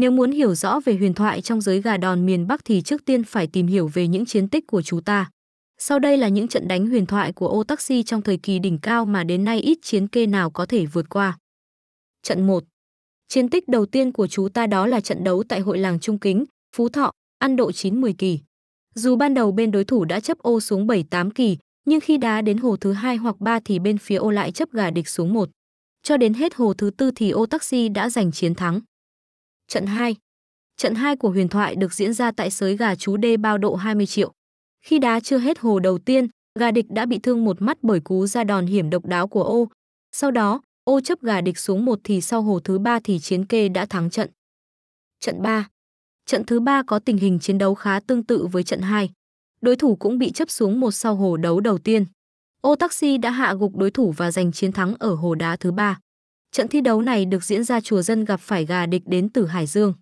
Nếu muốn hiểu rõ về huyền thoại trong giới gà đòn miền Bắc thì trước tiên phải tìm hiểu về những chiến tích của chú ta. Sau đây là những trận đánh huyền thoại của ô taxi trong thời kỳ đỉnh cao mà đến nay ít chiến kê nào có thể vượt qua. Trận 1 Chiến tích đầu tiên của chú ta đó là trận đấu tại hội làng Trung Kính, Phú Thọ, ăn độ 9-10 kỳ. Dù ban đầu bên đối thủ đã chấp ô xuống 7-8 kỳ, nhưng khi đá đến hồ thứ hai hoặc 3 thì bên phía ô lại chấp gà địch xuống 1. Cho đến hết hồ thứ tư thì ô taxi đã giành chiến thắng. Trận 2 Trận 2 của huyền thoại được diễn ra tại sới gà chú đê bao độ 20 triệu. Khi đá chưa hết hồ đầu tiên, gà địch đã bị thương một mắt bởi cú ra đòn hiểm độc đáo của ô. Sau đó, ô chấp gà địch xuống một thì sau hồ thứ ba thì chiến kê đã thắng trận. Trận 3 Trận thứ ba có tình hình chiến đấu khá tương tự với trận 2. Đối thủ cũng bị chấp xuống một sau hồ đấu đầu tiên. Ô Taxi đã hạ gục đối thủ và giành chiến thắng ở hồ đá thứ ba. Trận thi đấu này được diễn ra chùa dân gặp phải gà địch đến từ Hải Dương.